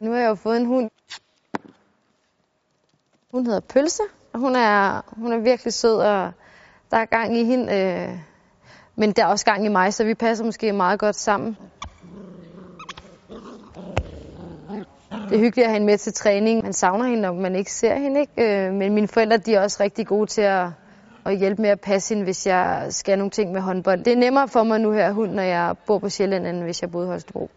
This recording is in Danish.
Nu har jeg jo fået en hund. Hun hedder Pølse, og hun er, hun er virkelig sød, og der er gang i hende. Øh, men der er også gang i mig, så vi passer måske meget godt sammen. Det er hyggeligt at have hende med til træning. Man savner hende, når man ikke ser hende. Ikke? Øh, men mine forældre de er også rigtig gode til at, at hjælpe med at passe hende, hvis jeg skal nogle ting med håndbold. Det er nemmere for mig nu her hund, når jeg bor på Sjælland, end hvis jeg boede i Holstebro.